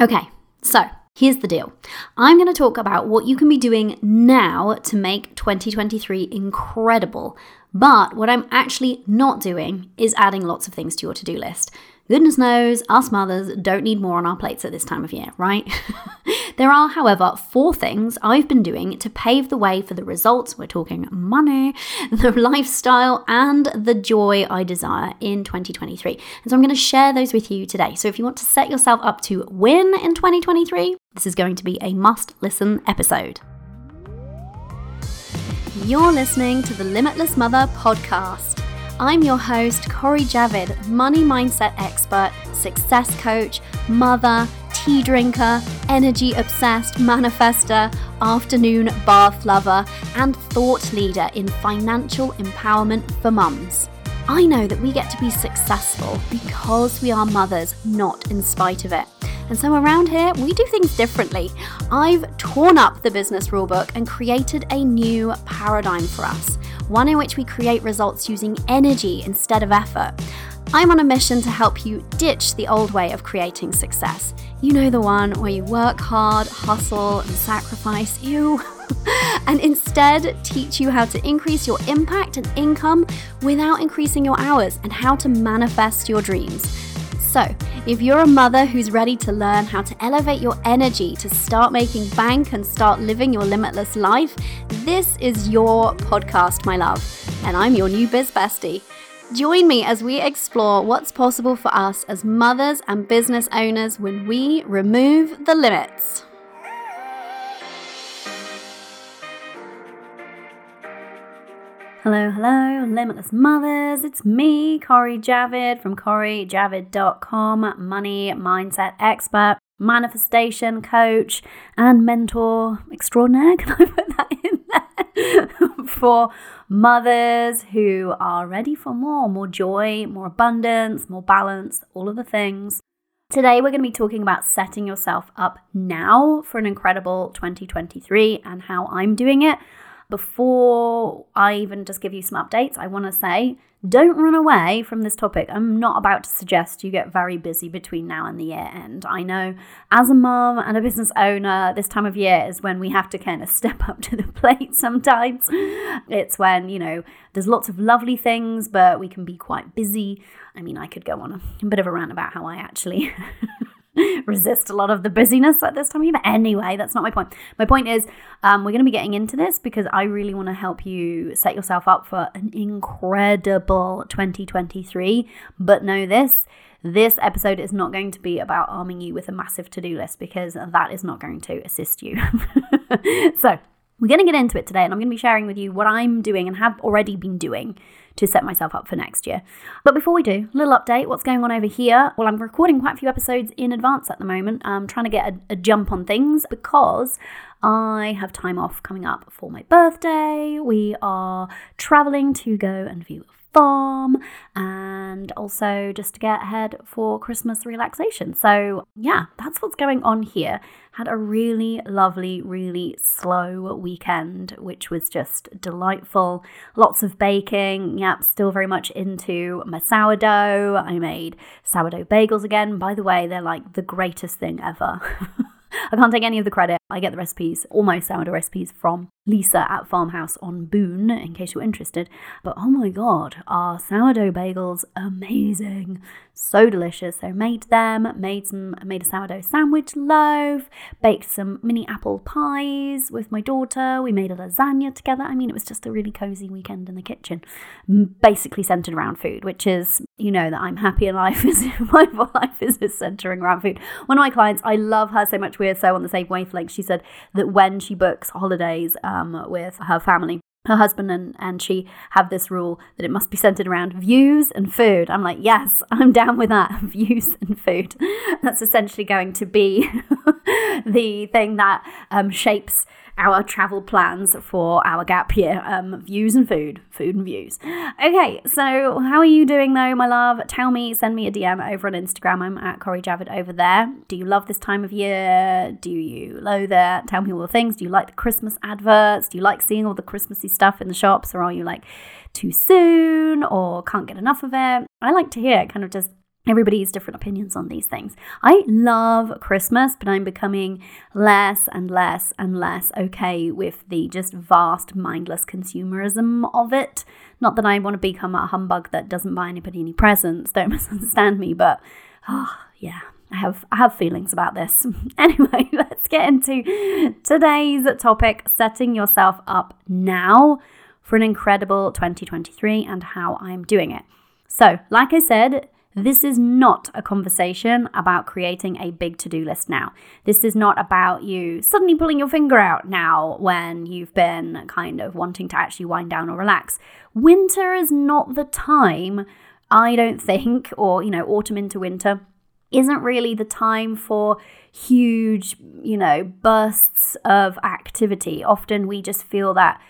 Okay, so here's the deal. I'm going to talk about what you can be doing now to make 2023 incredible. But what I'm actually not doing is adding lots of things to your to do list. Goodness knows, us mothers don't need more on our plates at this time of year, right? there are, however, four things I've been doing to pave the way for the results we're talking money, the lifestyle, and the joy I desire in 2023. And so I'm going to share those with you today. So if you want to set yourself up to win in 2023, this is going to be a must listen episode. You're listening to the Limitless Mother podcast I'm your host, Cori Javid, money mindset expert, success coach, mother, tea drinker, energy obsessed manifester, afternoon bath lover, and thought leader in financial empowerment for mums. I know that we get to be successful because we are mothers, not in spite of it. And so around here, we do things differently. I've torn up the business rulebook and created a new paradigm for us, one in which we create results using energy instead of effort. I'm on a mission to help you ditch the old way of creating success. You know the one where you work hard, hustle, and sacrifice, you, and instead teach you how to increase your impact and income without increasing your hours and how to manifest your dreams. So, if you're a mother who's ready to learn how to elevate your energy to start making bank and start living your limitless life, this is your podcast, my love. And I'm your new biz bestie. Join me as we explore what's possible for us as mothers and business owners when we remove the limits. Hello, hello, Limitless Mothers. It's me, Cori Javid from CoriJavid.com, money mindset expert, manifestation coach, and mentor extraordinaire. Can I put that in? for mothers who are ready for more, more joy, more abundance, more balance, all of the things. Today, we're going to be talking about setting yourself up now for an incredible 2023 and how I'm doing it before I even just give you some updates, I want to say don't run away from this topic. I'm not about to suggest you get very busy between now and the year end. I know as a mom and a business owner, this time of year is when we have to kind of step up to the plate sometimes. It's when, you know, there's lots of lovely things, but we can be quite busy. I mean, I could go on a, a bit of a rant about how I actually resist a lot of the busyness at this time of year. But anyway, that's not my point. My point is, um, we're going to be getting into this because I really want to help you set yourself up for an incredible 2023. But know this this episode is not going to be about arming you with a massive to do list because that is not going to assist you. so, we're going to get into it today, and I'm going to be sharing with you what I'm doing and have already been doing to set myself up for next year. But before we do, little update what's going on over here? Well, I'm recording quite a few episodes in advance at the moment. I'm trying to get a, a jump on things because I have time off coming up for my birthday. We are traveling to go and view farm and also just to get ahead for Christmas relaxation. So, yeah, that's what's going on here. Had a really lovely, really slow weekend, which was just delightful. Lots of baking. Yep, still very much into my sourdough. I made sourdough bagels again. By the way, they're like the greatest thing ever. I can't take any of the credit. I get the recipes, all my sourdough recipes from Lisa at Farmhouse on Boone, in case you're interested. But oh my god, our sourdough bagels amazing. So delicious. So made them, made some made a sourdough sandwich loaf, baked some mini apple pies with my daughter. We made a lasagna together. I mean, it was just a really cozy weekend in the kitchen. Basically centered around food, which is, you know, that I'm happy in life is my life is centering around food. One of my clients, I love her so much. We're so on the same wavelength. She said that when she books holidays, um, with her family her husband and, and she have this rule that it must be centered around views and food. I'm like, yes, I'm down with that. Views and food. That's essentially going to be the thing that um, shapes our travel plans for our gap year. Um, views and food, food and views. Okay, so how are you doing though, my love? Tell me, send me a DM over on Instagram. I'm at Cori Javid over there. Do you love this time of year? Do you loathe it? Tell me all the things. Do you like the Christmas adverts? Do you like seeing all the Christmassy stuff in the shops, or are you like too soon or can't get enough of it? I like to hear it kind of just Everybody's different opinions on these things. I love Christmas, but I'm becoming less and less and less okay with the just vast, mindless consumerism of it. Not that I want to become a humbug that doesn't buy anybody any presents, don't misunderstand me, but oh, yeah, I have I have feelings about this. anyway, let's get into today's topic, setting yourself up now for an incredible 2023 and how I'm doing it. So, like I said, this is not a conversation about creating a big to do list now. This is not about you suddenly pulling your finger out now when you've been kind of wanting to actually wind down or relax. Winter is not the time, I don't think, or, you know, autumn into winter isn't really the time for huge, you know, bursts of activity. Often we just feel that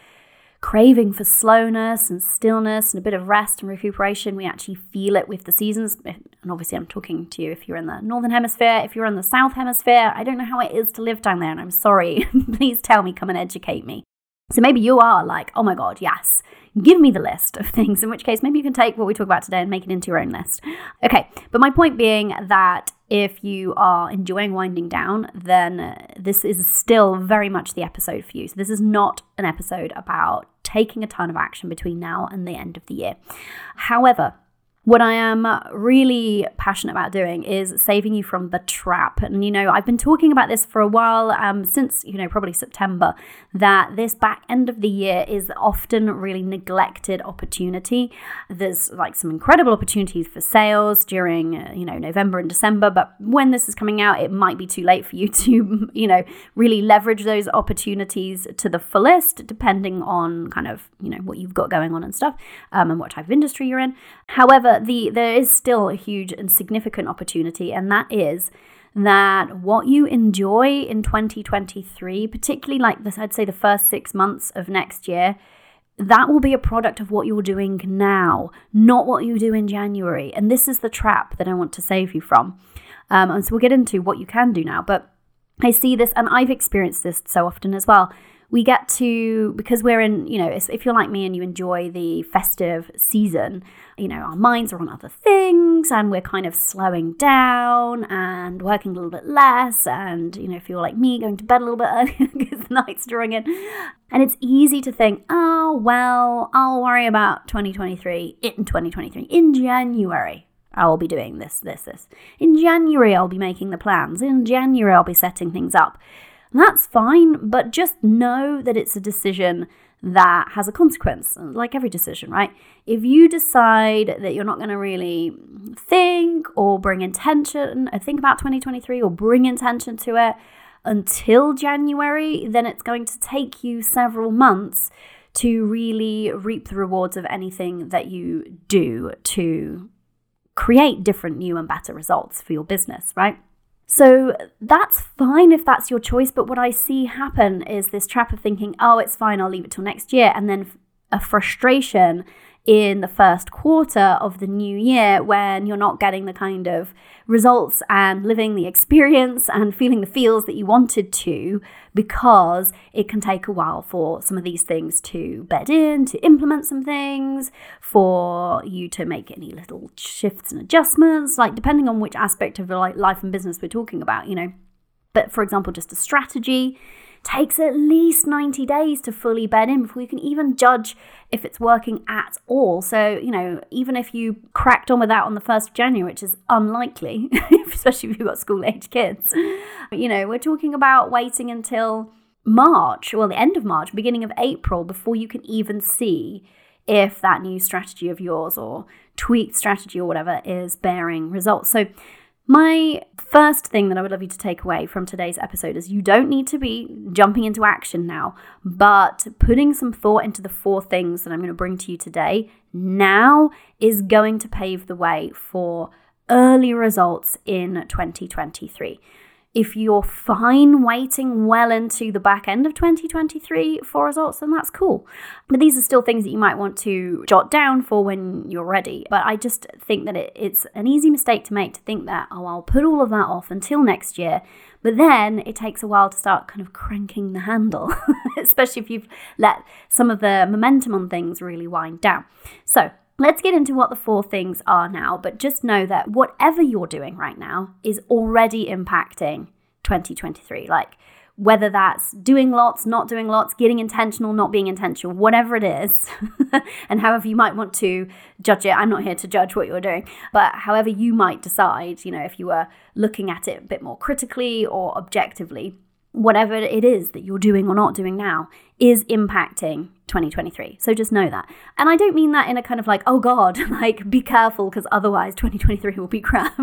craving for slowness and stillness and a bit of rest and recuperation. We actually feel it with the seasons. And obviously, I'm talking to you if you're in the northern hemisphere, if you're in the south hemisphere. I don't know how it is to live down there, and I'm sorry. Please tell me, come and educate me. So maybe you are like, oh my God, yes, give me the list of things, in which case maybe you can take what we talk about today and make it into your own list. Okay, but my point being that if you are enjoying winding down, then uh, this is still very much the episode for you. So, this is not an episode about taking a ton of action between now and the end of the year. However, what I am really passionate about doing is saving you from the trap. And, you know, I've been talking about this for a while, um, since, you know, probably September, that this back end of the year is often really neglected opportunity. There's like some incredible opportunities for sales during, uh, you know, November and December. But when this is coming out, it might be too late for you to, you know, really leverage those opportunities to the fullest, depending on kind of, you know, what you've got going on and stuff um, and what type of industry you're in. However, the there is still a huge and significant opportunity, and that is that what you enjoy in 2023, particularly like this, I'd say the first six months of next year, that will be a product of what you're doing now, not what you do in January. And this is the trap that I want to save you from. Um, and so we'll get into what you can do now. But I see this, and I've experienced this so often as well we get to because we're in you know if you're like me and you enjoy the festive season you know our minds are on other things and we're kind of slowing down and working a little bit less and you know if you're like me going to bed a little bit earlier because the night's drawing in and it's easy to think oh well i'll worry about 2023 in 2023 in january I will be doing this, this, this. In January, I'll be making the plans. In January, I'll be setting things up. That's fine, but just know that it's a decision that has a consequence, like every decision, right? If you decide that you're not going to really think or bring intention, or uh, think about 2023 or bring intention to it until January, then it's going to take you several months to really reap the rewards of anything that you do to create different new and better results for your business, right? So that's fine if that's your choice. But what I see happen is this trap of thinking, oh, it's fine, I'll leave it till next year. And then a frustration in the first quarter of the new year when you're not getting the kind of results and living the experience and feeling the feels that you wanted to because it can take a while for some of these things to bed in, to implement some things, for you to make any little shifts and adjustments, like depending on which aspect of life and business we're talking about, you know. But for example, just a strategy takes at least 90 days to fully bed in before you can even judge if it's working at all. So, you know, even if you cracked on with that on the 1st of January, which is unlikely, especially if you've got school age kids, you know, we're talking about waiting until March, well, the end of March, beginning of April, before you can even see if that new strategy of yours or tweaked strategy or whatever is bearing results. So, my first thing that I would love you to take away from today's episode is you don't need to be jumping into action now, but putting some thought into the four things that I'm going to bring to you today now is going to pave the way for early results in 2023. If you're fine waiting well into the back end of 2023 for results, then that's cool. But these are still things that you might want to jot down for when you're ready. But I just think that it, it's an easy mistake to make to think that, oh, I'll put all of that off until next year. But then it takes a while to start kind of cranking the handle, especially if you've let some of the momentum on things really wind down. So, let's get into what the four things are now. But just know that whatever you're doing right now is already impacting 2023. Like, whether that's doing lots, not doing lots, getting intentional, not being intentional, whatever it is, and however you might want to judge it. I'm not here to judge what you're doing, but however you might decide, you know, if you were looking at it a bit more critically or objectively, whatever it is that you're doing or not doing now is impacting 2023. So just know that. And I don't mean that in a kind of like, oh God, like be careful because otherwise 2023 will be crap.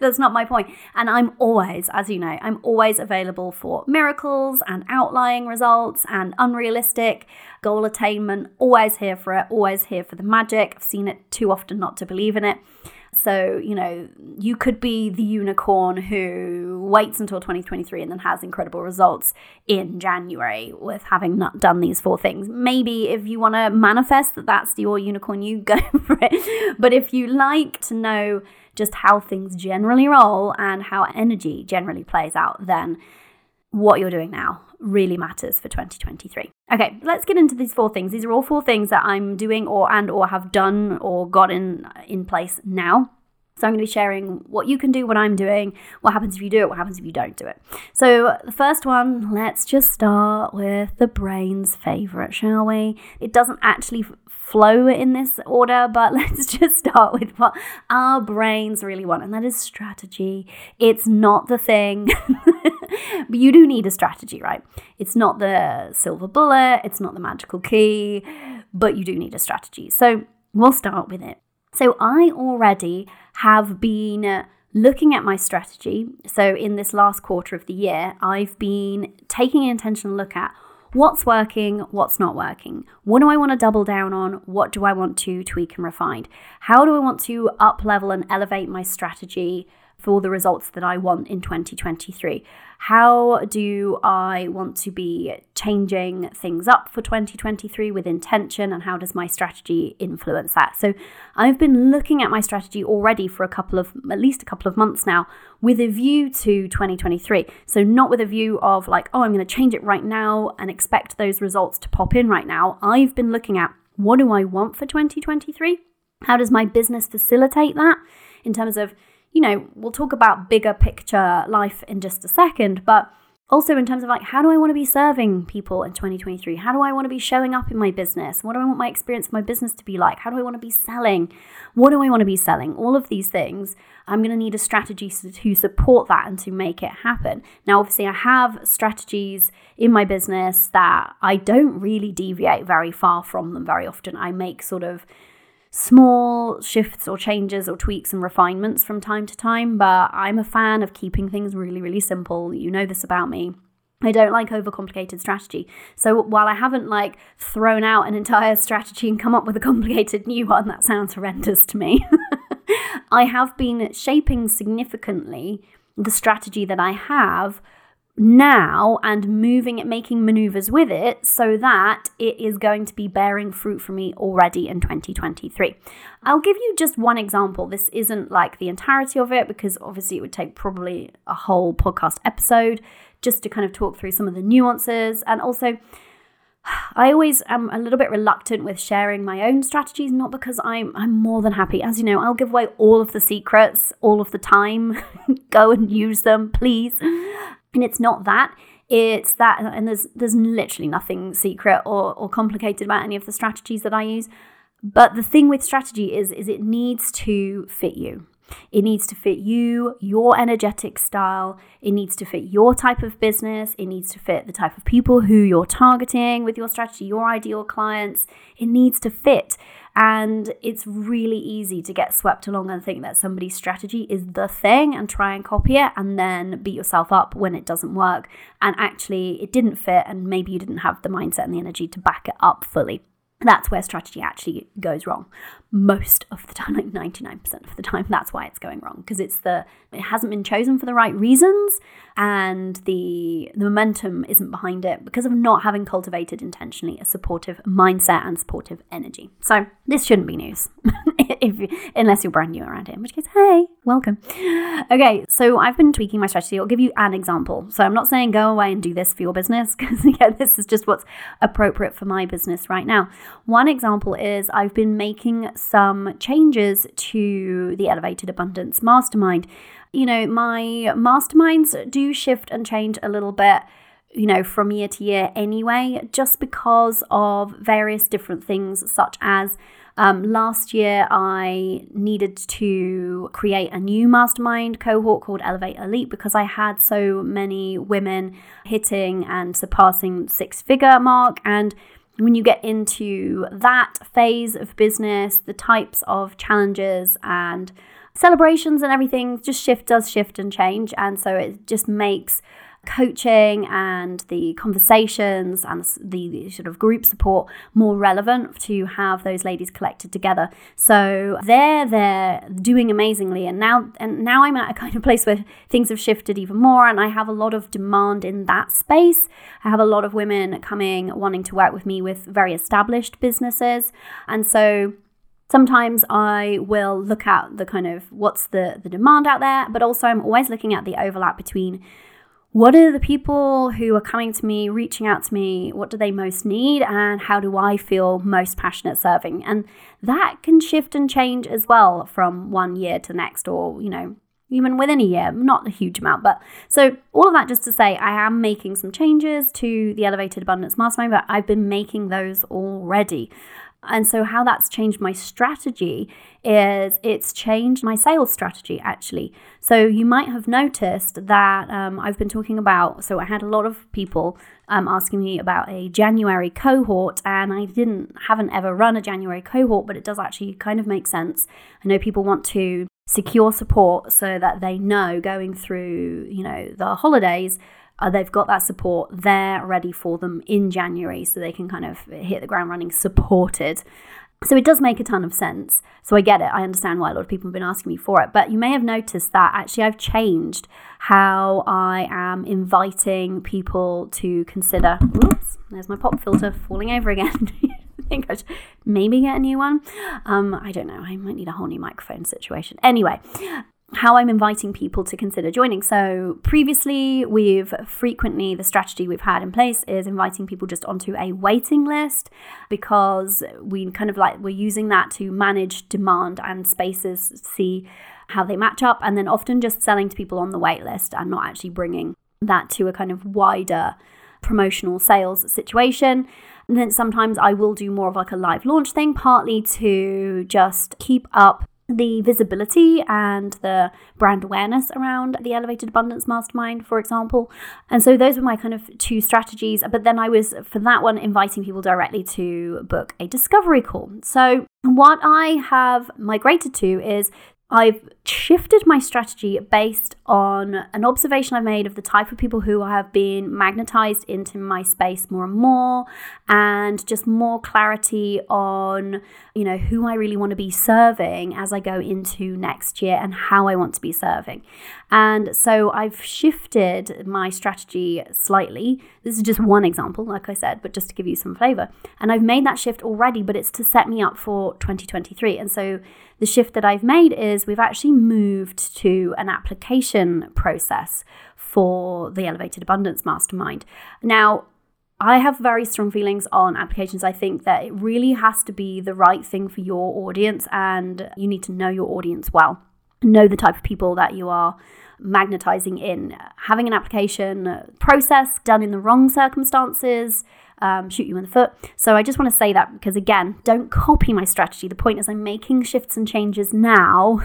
That's not my point. And I'm always, as you know, I'm always available for miracles and outlying results and unrealistic goal attainment. Always here for it, always here for the magic. I've seen it too often not to believe in it. So, you know, you could be the unicorn who waits until 2023 and then has incredible results in January with having not done these four things. Maybe if you want to manifest that that's your unicorn, you go for it. But if you like to know just how things generally roll and how energy generally plays out, then what you're doing now really matters for 2023. Okay, let's get into these four things. These are all four things that I'm doing or and or have done or got in in place now. So I'm going to be sharing what you can do, what I'm doing, what happens if you do it, what happens if you don't do it. So the first one, let's just start with the brain's favorite, shall we? It doesn't actually flow in this order, but let's just start with what our brains really want, and that is strategy. It's not the thing, but you do need a strategy, right? It's not the silver bullet, it's not the magical key, but you do need a strategy. So we'll start with it. So I already have been looking at my strategy. So in this last quarter of the year, I've been taking an intentional look at what's working, what's not working. What do I want to double down on? What do I want to tweak and refine? How do I want to up level and elevate my strategy for the results that I want in 2023? How do I want to be changing things up for 2023 with intention, and how does my strategy influence that? So, I've been looking at my strategy already for a couple of at least a couple of months now with a view to 2023. So, not with a view of like, oh, I'm going to change it right now and expect those results to pop in right now. I've been looking at what do I want for 2023? How does my business facilitate that in terms of you know, we'll talk about bigger picture life in just a second, but also in terms of like, how do I want to be serving people in 2023? How do I want to be showing up in my business? What do I want my experience of my business to be like? How do I want to be selling? What do I want to be selling? All of these things, I'm going to need a strategy to support that and to make it happen. Now, obviously, I have strategies in my business that I don't really deviate very far from them very often. I make sort of small shifts or changes or tweaks and refinements from time to time, but I'm a fan of keeping things really, really simple. You know this about me. I don't like overcomplicated strategy. So while I haven't like thrown out an entire strategy and come up with a complicated new one, that sounds horrendous to me. I have been shaping significantly the strategy that I have now and moving it, making maneuvers with it so that it is going to be bearing fruit for me already in 2023. I'll give you just one example. This isn't like the entirety of it because obviously it would take probably a whole podcast episode just to kind of talk through some of the nuances and also. I always am a little bit reluctant with sharing my own strategies, not because I'm I'm more than happy. As you know, I'll give away all of the secrets all of the time. Go and use them, please. And it's not that. It's that, and there's there's literally nothing secret or, or complicated about any of the strategies that I use. But the thing with strategy is is it needs to fit you. It needs to fit you, your energetic style. It needs to fit your type of business. It needs to fit the type of people who you're targeting with your strategy, your ideal clients. It needs to fit. And it's really easy to get swept along and think that somebody's strategy is the thing and try and copy it and then beat yourself up when it doesn't work. And actually, it didn't fit, and maybe you didn't have the mindset and the energy to back it up fully. That's where strategy actually goes wrong. Most of the time, like 99% of the time. That's why it's going wrong because it's the it hasn't been chosen for the right reasons and the the momentum isn't behind it because of not having cultivated intentionally a supportive mindset and supportive energy. So this shouldn't be news if unless you're brand new around here, in which case, hey, welcome. Okay, so I've been tweaking my strategy. I'll give you an example. So I'm not saying go away and do this for your business because yeah, this is just what's appropriate for my business right now. One example is I've been making some changes to the Elevated Abundance Mastermind. You know, my masterminds do shift and change a little bit, you know, from year to year anyway, just because of various different things, such as um, last year I needed to create a new mastermind cohort called Elevate Elite because I had so many women hitting and surpassing six figure mark and when you get into that phase of business, the types of challenges and celebrations and everything just shift does shift and change. And so it just makes coaching and the conversations and the, the, sort of group support more relevant to have those ladies collected together. So they're they're doing amazingly, and now and now I'm at a kind of place where things have shifted even more, and I have a lot of demand in that space. I have a lot of women coming wanting to work with me with very established businesses, and so sometimes I will look at the kind of what's the, the demand out there, but also I'm always looking at the overlap between what are the people who are coming to me, reaching out to me, what do they most need, and how do I feel most passionate serving? And that can shift and change as well from one year to the next, or, you know, even within a year, not a huge amount. But so, all of that just to say, I am making some changes to the Elevated Abundance Mastermind, but I've been making those already. And so, how that's changed my strategy is it's changed my sales strategy actually. So, you might have noticed that um, I've been talking about, so I had a lot of people um, asking me about a January cohort, and I didn't, haven't ever run a January cohort, but it does actually kind of make sense. I know people want to secure support so that they know going through, you know, the holidays uh, they've got that support there ready for them in January so they can kind of hit the ground running supported. So it does make a ton of sense. So I get it. I understand why a lot of people have been asking me for it. But you may have noticed that actually I've changed how I am inviting people to consider. Oops, there's my pop filter falling over again. I think I should maybe get a new one. Um, I don't know. I might need a whole new microphone situation. Anyway, how I'm inviting people to consider joining. So, previously, we've frequently, the strategy we've had in place is inviting people just onto a waiting list because we kind of like we're using that to manage demand and spaces, see how they match up, and then often just selling to people on the wait list and not actually bringing that to a kind of wider promotional sales situation. And then sometimes I will do more of like a live launch thing, partly to just keep up the visibility and the brand awareness around the Elevated Abundance Mastermind, for example. And so those were my kind of two strategies. But then I was, for that one, inviting people directly to book a discovery call. So what I have migrated to is I've shifted my strategy based on an observation I've made of the type of people who have been magnetized into my space more and more, and just more clarity on, you know, who I really want to be serving as I go into next year and how I want to be serving. And so I've shifted my strategy slightly. This is just one example, like I said, but just to give you some flavor. And I've made that shift already, but it's to set me up for 2023. And so the shift that I've made is we've actually moved to an application process for the Elevated Abundance Mastermind. Now, I have very strong feelings on applications. I think that it really has to be the right thing for your audience, and you need to know your audience well, know the type of people that you are magnetizing in. Having an application process done in the wrong circumstances um, shoot you in the foot. So I just want to say that because, again, don't copy my strategy. The point is, I'm making shifts and changes now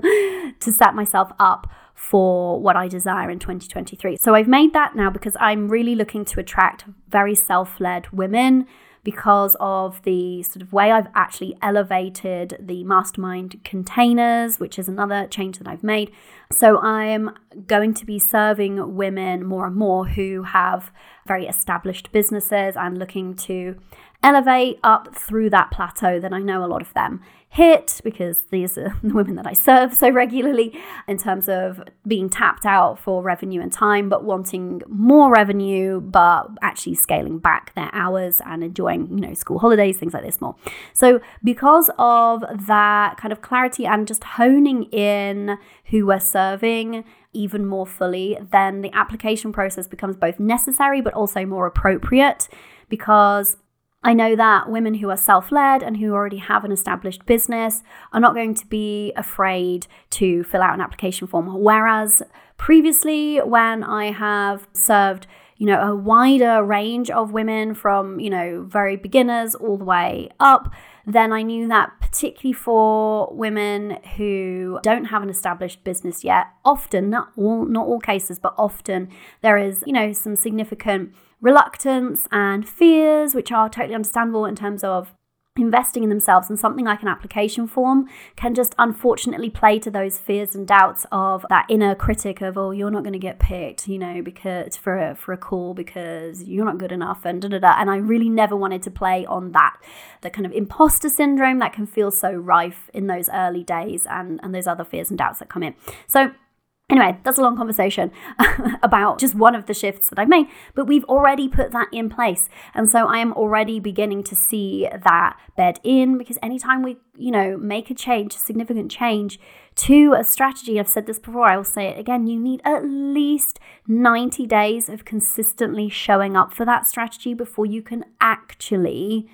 to set myself up for what I desire in 2023. So I've made that now because I'm really looking to attract very self led women because of the sort of way I've actually elevated the mastermind containers, which is another change that I've made. So I'm going to be serving women more and more who have very established businesses and looking to elevate up through that plateau that I know a lot of them hit because these are the women that I serve so regularly in terms of being tapped out for revenue and time, but wanting more revenue, but actually scaling back their hours and enjoying, you know, school holidays, things like this more. So, because of that kind of clarity and just honing in who we're serving even more fully, then the application process becomes both necessary but also more appropriate because I know that women who are self led and who already have an established business are not going to be afraid to fill out an application form. Whereas previously, when I have served you know a wider range of women from you know very beginners all the way up then i knew that particularly for women who don't have an established business yet often not all not all cases but often there is you know some significant reluctance and fears, which are totally understandable in terms of investing in themselves and something like an application form can just unfortunately play to those fears and doubts of that inner critic of oh you're not going to get picked you know because for a, for a call because you're not good enough and da da da. And I really never wanted to play on that the kind of imposter syndrome that can feel so rife in those early days and and those other fears and doubts that come in. So Anyway, that's a long conversation about just one of the shifts that I've made, but we've already put that in place. And so I am already beginning to see that bed in because anytime we, you know, make a change, a significant change to a strategy, I've said this before, I will say it again, you need at least 90 days of consistently showing up for that strategy before you can actually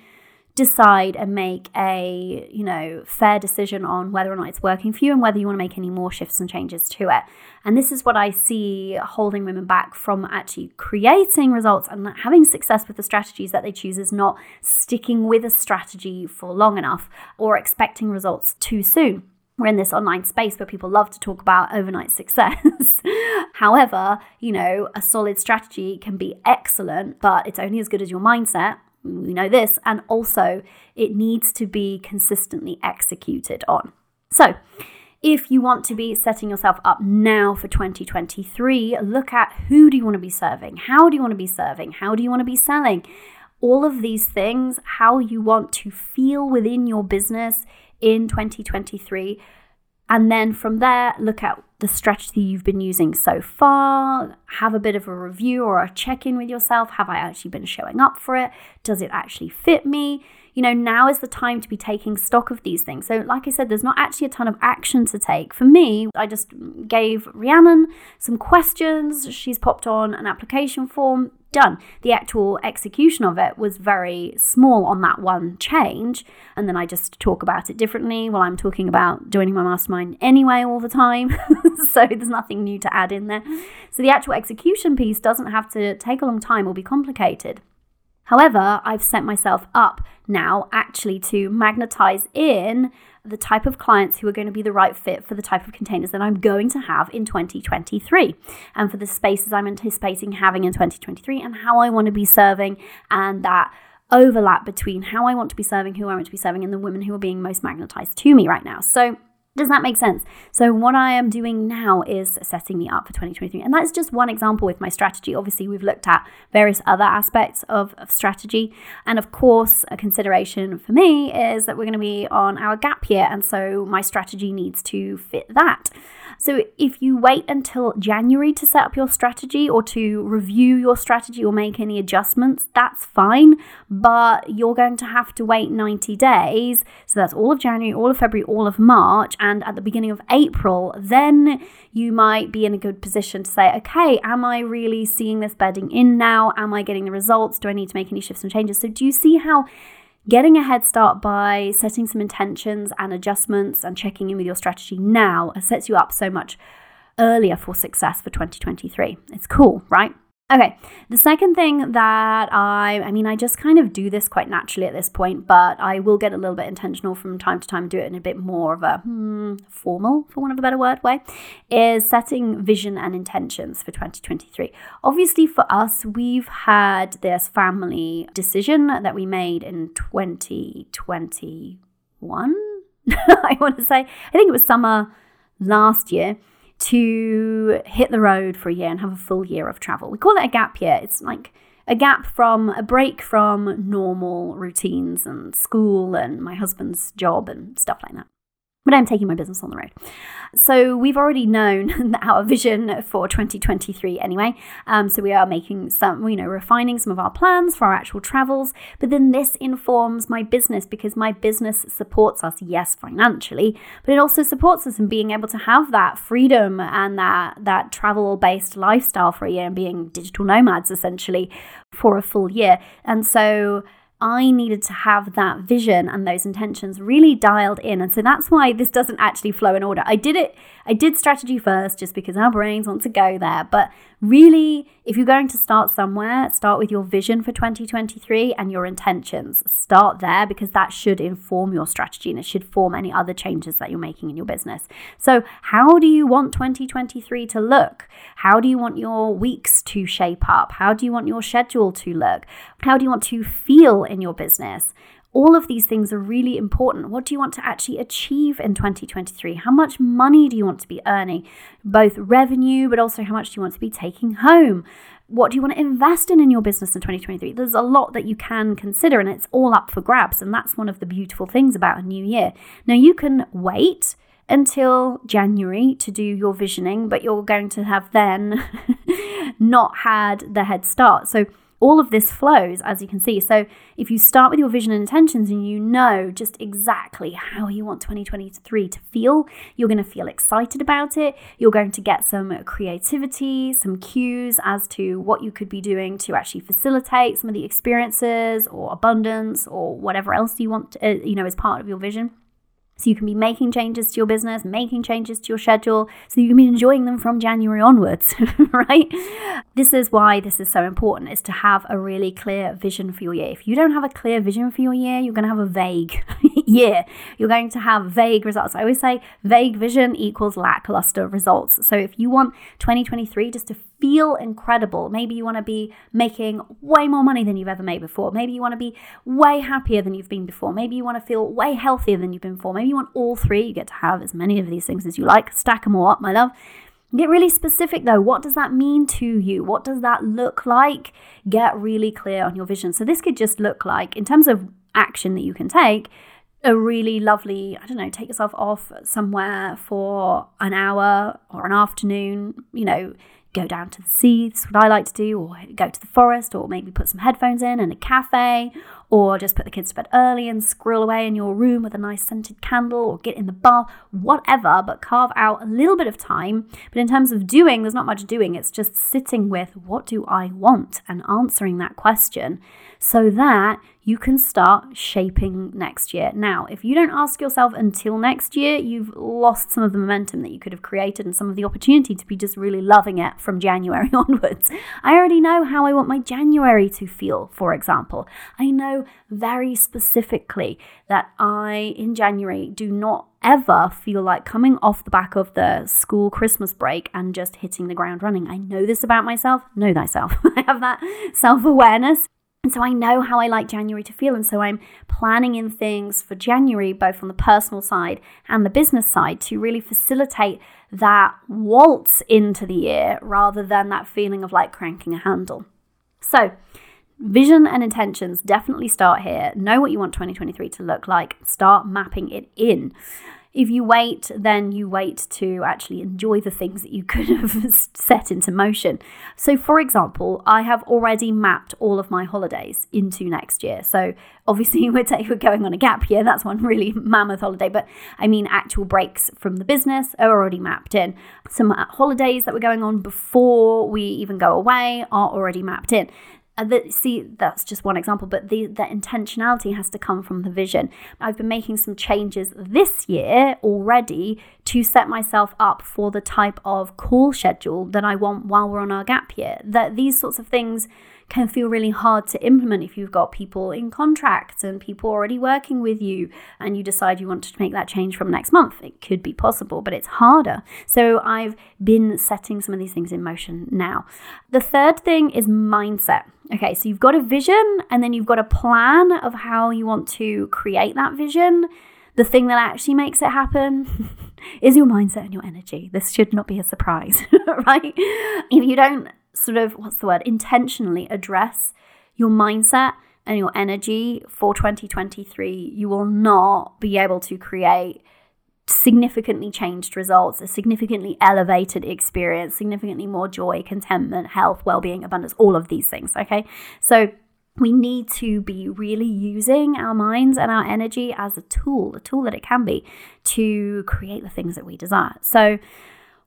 decide and make a you know fair decision on whether or not it's working for you and whether you want to make any more shifts and changes to it. And this is what i see holding women back from actually creating results and having success with the strategies that they choose is not sticking with a strategy for long enough or expecting results too soon. We're in this online space where people love to talk about overnight success. However, you know, a solid strategy can be excellent, but it's only as good as your mindset we know this, and also it needs to be consistently executed on. So, if you want to be setting yourself up now for 2023, look at who do you want to be serving? How do you want to be serving? How do you want to be selling? All of these things, how you want to feel within your business in 2023 and then from there, look at the strategy you've been using so far, have a bit of a review or a check in with yourself. Have I actually been showing up for it? Does it actually fit me? You know, now is the time to be taking stock of these things. So, like I said, there's not actually a ton of action to take. For me, I just gave Rhiannon some questions. She's popped on an application form done. The actual execution of it was very small on that one change. And then I just talk about it differently while I'm talking about joining my mastermind anyway all the time. so there's nothing new to add in there. So the actual execution piece doesn't have to take a long time or be complicated. However, I've set myself up now actually to magnetize in the type of clients who are going to be the right fit for the type of containers that I'm going to have in 2023 and for the spaces I'm anticipating having in 2023 and how I want to be serving and that overlap between how I want to be serving, who I want to be serving, and the women who are being most magnetized to me right now. So does that make sense? So, what I am doing now is setting me up for 2023. And that's just one example with my strategy. Obviously, we've looked at various other aspects of, of strategy. And of course, a consideration for me is that we're going to be on our gap year. And so, my strategy needs to fit that. So, if you wait until January to set up your strategy or to review your strategy or make any adjustments, that's fine. But you're going to have to wait 90 days. So, that's all of January, all of February, all of March. And at the beginning of April, then you might be in a good position to say, okay, am I really seeing this bedding in now? Am I getting the results? Do I need to make any shifts and changes? So, do you see how? Getting a head start by setting some intentions and adjustments and checking in with your strategy now sets you up so much earlier for success for 2023. It's cool, right? Okay, the second thing that I, I mean, I just kind of do this quite naturally at this point, but I will get a little bit intentional from time to time, do it in a bit more of a hmm, formal, for want of a better word, way, is setting vision and intentions for 2023. Obviously, for us, we've had this family decision that we made in 2021. I want to say, I think it was summer last year to hit the road for a year and have a full year of travel. We call it a gap year. It's like a gap from a break from normal routines and school and my husband's job and stuff like that but I'm taking my business on the road. So we've already known our vision for 2023 anyway. Um, so we are making some, you know, refining some of our plans for our actual travels. But then this informs my business because my business supports us, yes, financially, but it also supports us in being able to have that freedom and that that travel based lifestyle for a year and being digital nomads essentially for a full year. And so I needed to have that vision and those intentions really dialed in. And so that's why this doesn't actually flow in order. I did it, I did strategy first just because our brains want to go there. But really, if you're going to start somewhere, start with your vision for 2023 and your intentions. Start there because that should inform your strategy and it should form any other changes that you're making in your business. So, how do you want 2023 to look? How do you want your weeks to shape up? How do you want your schedule to look? How do you want to feel in your business? All of these things are really important. What do you want to actually achieve in 2023? How much money do you want to be earning? Both revenue, but also how much do you want to be taking home? What do you want to invest in in your business in 2023? There's a lot that you can consider, and it's all up for grabs. And that's one of the beautiful things about a new year. Now, you can wait until January to do your visioning, but you're going to have then not had the head start. So, all of this flows, as you can see. So, if you start with your vision and intentions and you know just exactly how you want 2023 to feel, you're going to feel excited about it. You're going to get some creativity, some cues as to what you could be doing to actually facilitate some of the experiences or abundance or whatever else you want, to, uh, you know, as part of your vision. So you can be making changes to your business, making changes to your schedule, so you can be enjoying them from January onwards, right? This is why this is so important is to have a really clear vision for your year. If you don't have a clear vision for your year, you're going to have a vague year. You're going to have vague results. I always say vague vision equals lackluster results. So if you want 2023 just to feel incredible. Maybe you want to be making way more money than you've ever made before. Maybe you want to be way happier than you've been before. Maybe you want to feel way healthier than you've been before. Maybe you want all three. You get to have as many of these things as you like. Stack them all up, my love. Get really specific though. What does that mean to you? What does that look like? Get really clear on your vision. So, this could just look like, in terms of action that you can take, a really lovely, I don't know, take yourself off somewhere for an hour or an afternoon, you know, go down to the sea, that's what I like to do, or go to the forest, or maybe put some headphones in and a cafe, or just put the kids to bed early and squirrel away in your room with a nice scented candle, or get in the bath, whatever, but carve out a little bit of time. But in terms of doing, there's not much doing, it's just sitting with what do I want? and answering that question so that you can start shaping next year. Now, if you don't ask yourself until next year, you've lost some of the momentum that you could have created and some of the opportunity to be just really loving it from January onwards. I already know how I want my January to feel, for example. I know very specifically that I, in January, do not ever feel like coming off the back of the school Christmas break and just hitting the ground running. I know this about myself. Know thyself. I have that self awareness. And so I know how I like January to feel. And so I'm planning in things for January, both on the personal side and the business side, to really facilitate that waltz into the year rather than that feeling of like cranking a handle. So, Vision and intentions definitely start here. Know what you want 2023 to look like. Start mapping it in. If you wait, then you wait to actually enjoy the things that you could have set into motion. So, for example, I have already mapped all of my holidays into next year. So, obviously, we're, t- we're going on a gap year. That's one really mammoth holiday, but I mean, actual breaks from the business are already mapped in. Some uh, holidays that were going on before we even go away are already mapped in. Uh, that, see, that's just one example, but the, the intentionality has to come from the vision. I've been making some changes this year already to set myself up for the type of call schedule that I want while we're on our gap year. That these sorts of things can feel really hard to implement if you've got people in contracts and people already working with you and you decide you want to make that change from next month. It could be possible, but it's harder. So I've been setting some of these things in motion now. The third thing is mindset. Okay, so you've got a vision and then you've got a plan of how you want to create that vision. The thing that actually makes it happen is your mindset and your energy. This should not be a surprise, right? If you don't sort of, what's the word, intentionally address your mindset and your energy for 2023, you will not be able to create significantly changed results, a significantly elevated experience, significantly more joy, contentment, health, well being, abundance, all of these things. Okay. So we need to be really using our minds and our energy as a tool, a tool that it can be to create the things that we desire. So,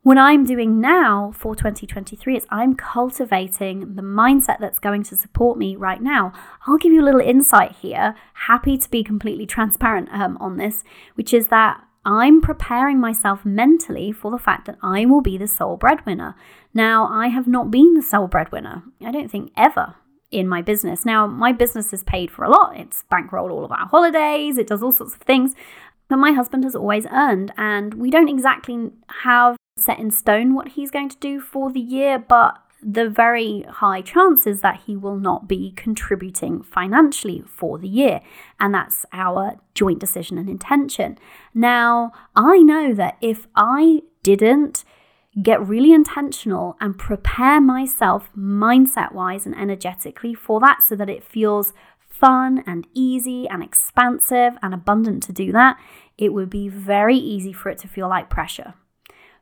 what I'm doing now for 2023 is I'm cultivating the mindset that's going to support me right now. I'll give you a little insight here. Happy to be completely transparent um, on this, which is that I'm preparing myself mentally for the fact that I will be the sole breadwinner. Now, I have not been the sole breadwinner, I don't think ever in my business. Now, my business is paid for a lot, it's bankrolled all of our holidays, it does all sorts of things. But my husband has always earned, and we don't exactly have set in stone what he's going to do for the year, but the very high chances that he will not be contributing financially for the year. And that's our joint decision and intention. Now, I know that if I didn't get really intentional and prepare myself mindset wise and energetically for that so that it feels fun and easy and expansive and abundant to do that, it would be very easy for it to feel like pressure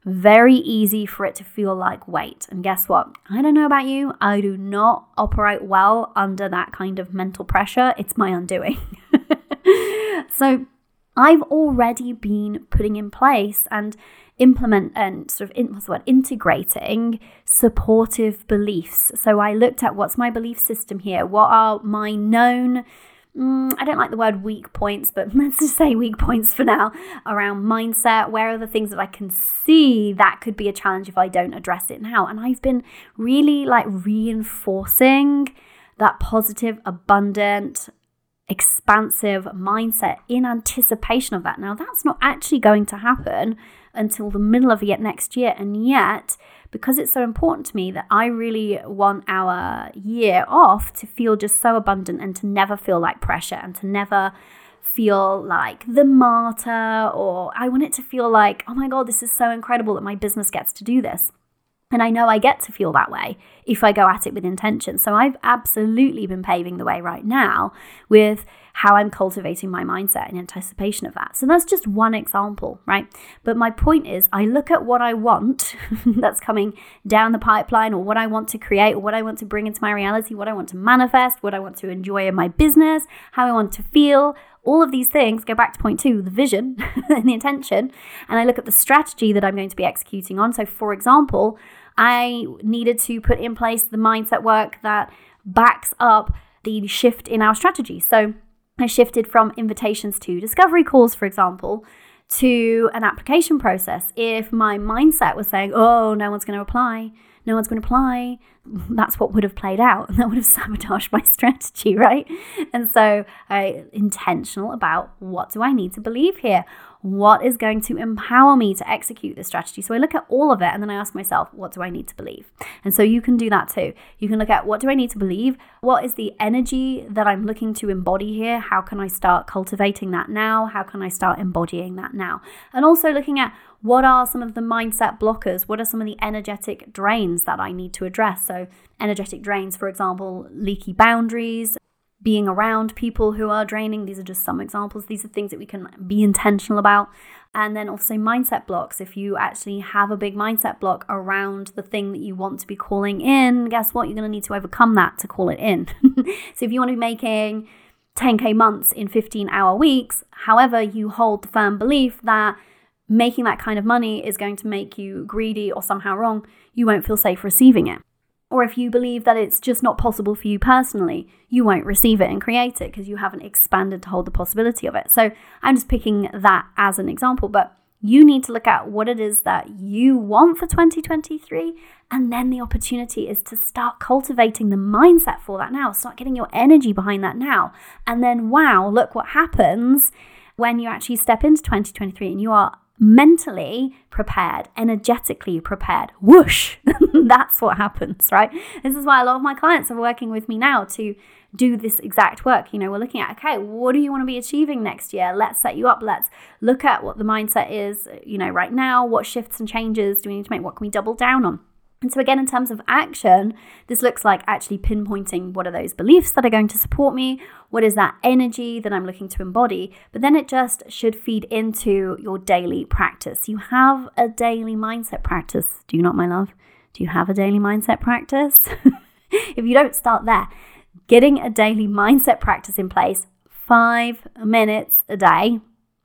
very easy for it to feel like weight. And guess what? I don't know about you, I do not operate well under that kind of mental pressure. It's my undoing. so I've already been putting in place and implement and sort of in, what's the word integrating supportive beliefs. So I looked at what's my belief system here. What are my known mm, I don't like the word weak points, but let's just say weak points for now around mindset. Where are the things that I can see that could be a challenge if I don't address it now? And I've been really like reinforcing that positive, abundant, expansive mindset in anticipation of that. Now, that's not actually going to happen until the middle of yet next year. And yet, because it's so important to me that I really want our year off to feel just so abundant and to never feel like pressure and to never feel like the martyr or I want it to feel like, oh my God, this is so incredible that my business gets to do this. And I know I get to feel that way if I go at it with intention. So I've absolutely been paving the way right now with how I'm cultivating my mindset in anticipation of that. So that's just one example, right? But my point is, I look at what I want that's coming down the pipeline, or what I want to create, or what I want to bring into my reality, what I want to manifest, what I want to enjoy in my business, how I want to feel. All of these things go back to point two the vision and the intention. And I look at the strategy that I'm going to be executing on. So, for example, I needed to put in place the mindset work that backs up the shift in our strategy. So, shifted from invitations to discovery calls, for example, to an application process. If my mindset was saying, oh, no one's going to apply, no one's going to apply, that's what would have played out. And that would have sabotaged my strategy, right? And so I intentional about what do I need to believe here? What is going to empower me to execute this strategy? So I look at all of it and then I ask myself, what do I need to believe? And so you can do that too. You can look at what do I need to believe? What is the energy that I'm looking to embody here? How can I start cultivating that now? How can I start embodying that now? And also looking at what are some of the mindset blockers? What are some of the energetic drains that I need to address? So, energetic drains, for example, leaky boundaries, being around people who are draining. These are just some examples. These are things that we can be intentional about. And then also mindset blocks. If you actually have a big mindset block around the thing that you want to be calling in, guess what? You're going to need to overcome that to call it in. so if you want to be making 10K months in 15 hour weeks, however, you hold the firm belief that making that kind of money is going to make you greedy or somehow wrong, you won't feel safe receiving it. Or if you believe that it's just not possible for you personally, you won't receive it and create it because you haven't expanded to hold the possibility of it. So I'm just picking that as an example, but you need to look at what it is that you want for 2023. And then the opportunity is to start cultivating the mindset for that now. Start getting your energy behind that now. And then, wow, look what happens when you actually step into 2023 and you are mentally prepared, energetically prepared. Whoosh! That's what happens, right? This is why a lot of my clients are working with me now to do this exact work. You know, we're looking at, okay, what do you want to be achieving next year? Let's set you up. Let's look at what the mindset is, you know, right now. What shifts and changes do we need to make? What can we double down on? And so, again, in terms of action, this looks like actually pinpointing what are those beliefs that are going to support me? What is that energy that I'm looking to embody? But then it just should feed into your daily practice. You have a daily mindset practice, do you not, my love? Do you have a daily mindset practice? if you don't start there, getting a daily mindset practice in place, five minutes a day,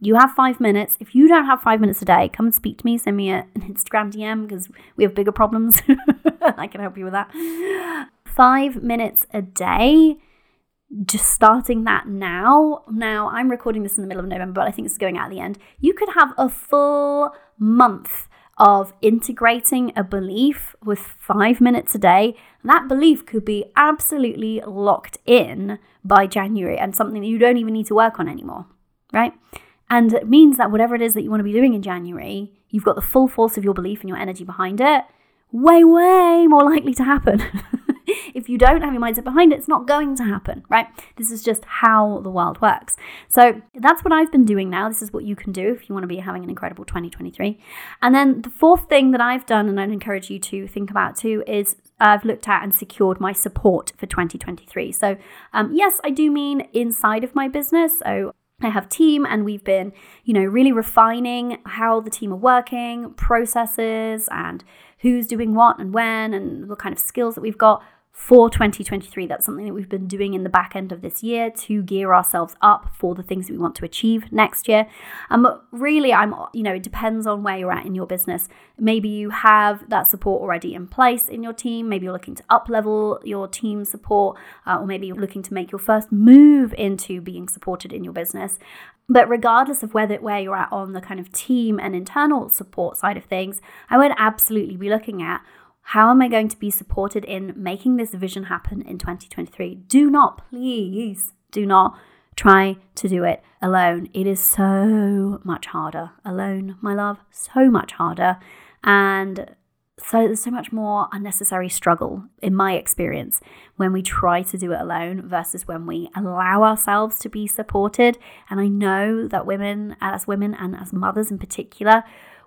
you have five minutes. If you don't have five minutes a day, come and speak to me. Send me a, an Instagram DM because we have bigger problems. I can help you with that. Five minutes a day. Just starting that now. Now, I'm recording this in the middle of November, but I think it's going out at the end. You could have a full month of integrating a belief with five minutes a day. That belief could be absolutely locked in by January and something that you don't even need to work on anymore, right? And it means that whatever it is that you want to be doing in January, you've got the full force of your belief and your energy behind it, way, way more likely to happen. if you don't have your mindset behind it, it's not going to happen, right? This is just how the world works. So that's what I've been doing now. This is what you can do if you want to be having an incredible 2023. And then the fourth thing that I've done, and I'd encourage you to think about too, is I've looked at and secured my support for 2023. So, um, yes, I do mean inside of my business. So, I have team and we've been, you know, really refining how the team are working, processes and who's doing what and when and what kind of skills that we've got for 2023. That's something that we've been doing in the back end of this year to gear ourselves up for the things that we want to achieve next year. Um, really, I'm, you know, it depends on where you're at in your business. Maybe you have that support already in place in your team. Maybe you're looking to up level your team support, uh, or maybe you're looking to make your first move into being supported in your business. But regardless of whether where you're at on the kind of team and internal support side of things, I would absolutely be looking at how am I going to be supported in making this vision happen in 2023? Do not, please, do not try to do it alone. It is so much harder alone, my love, so much harder. And so there's so much more unnecessary struggle, in my experience, when we try to do it alone versus when we allow ourselves to be supported. And I know that women, as women and as mothers in particular,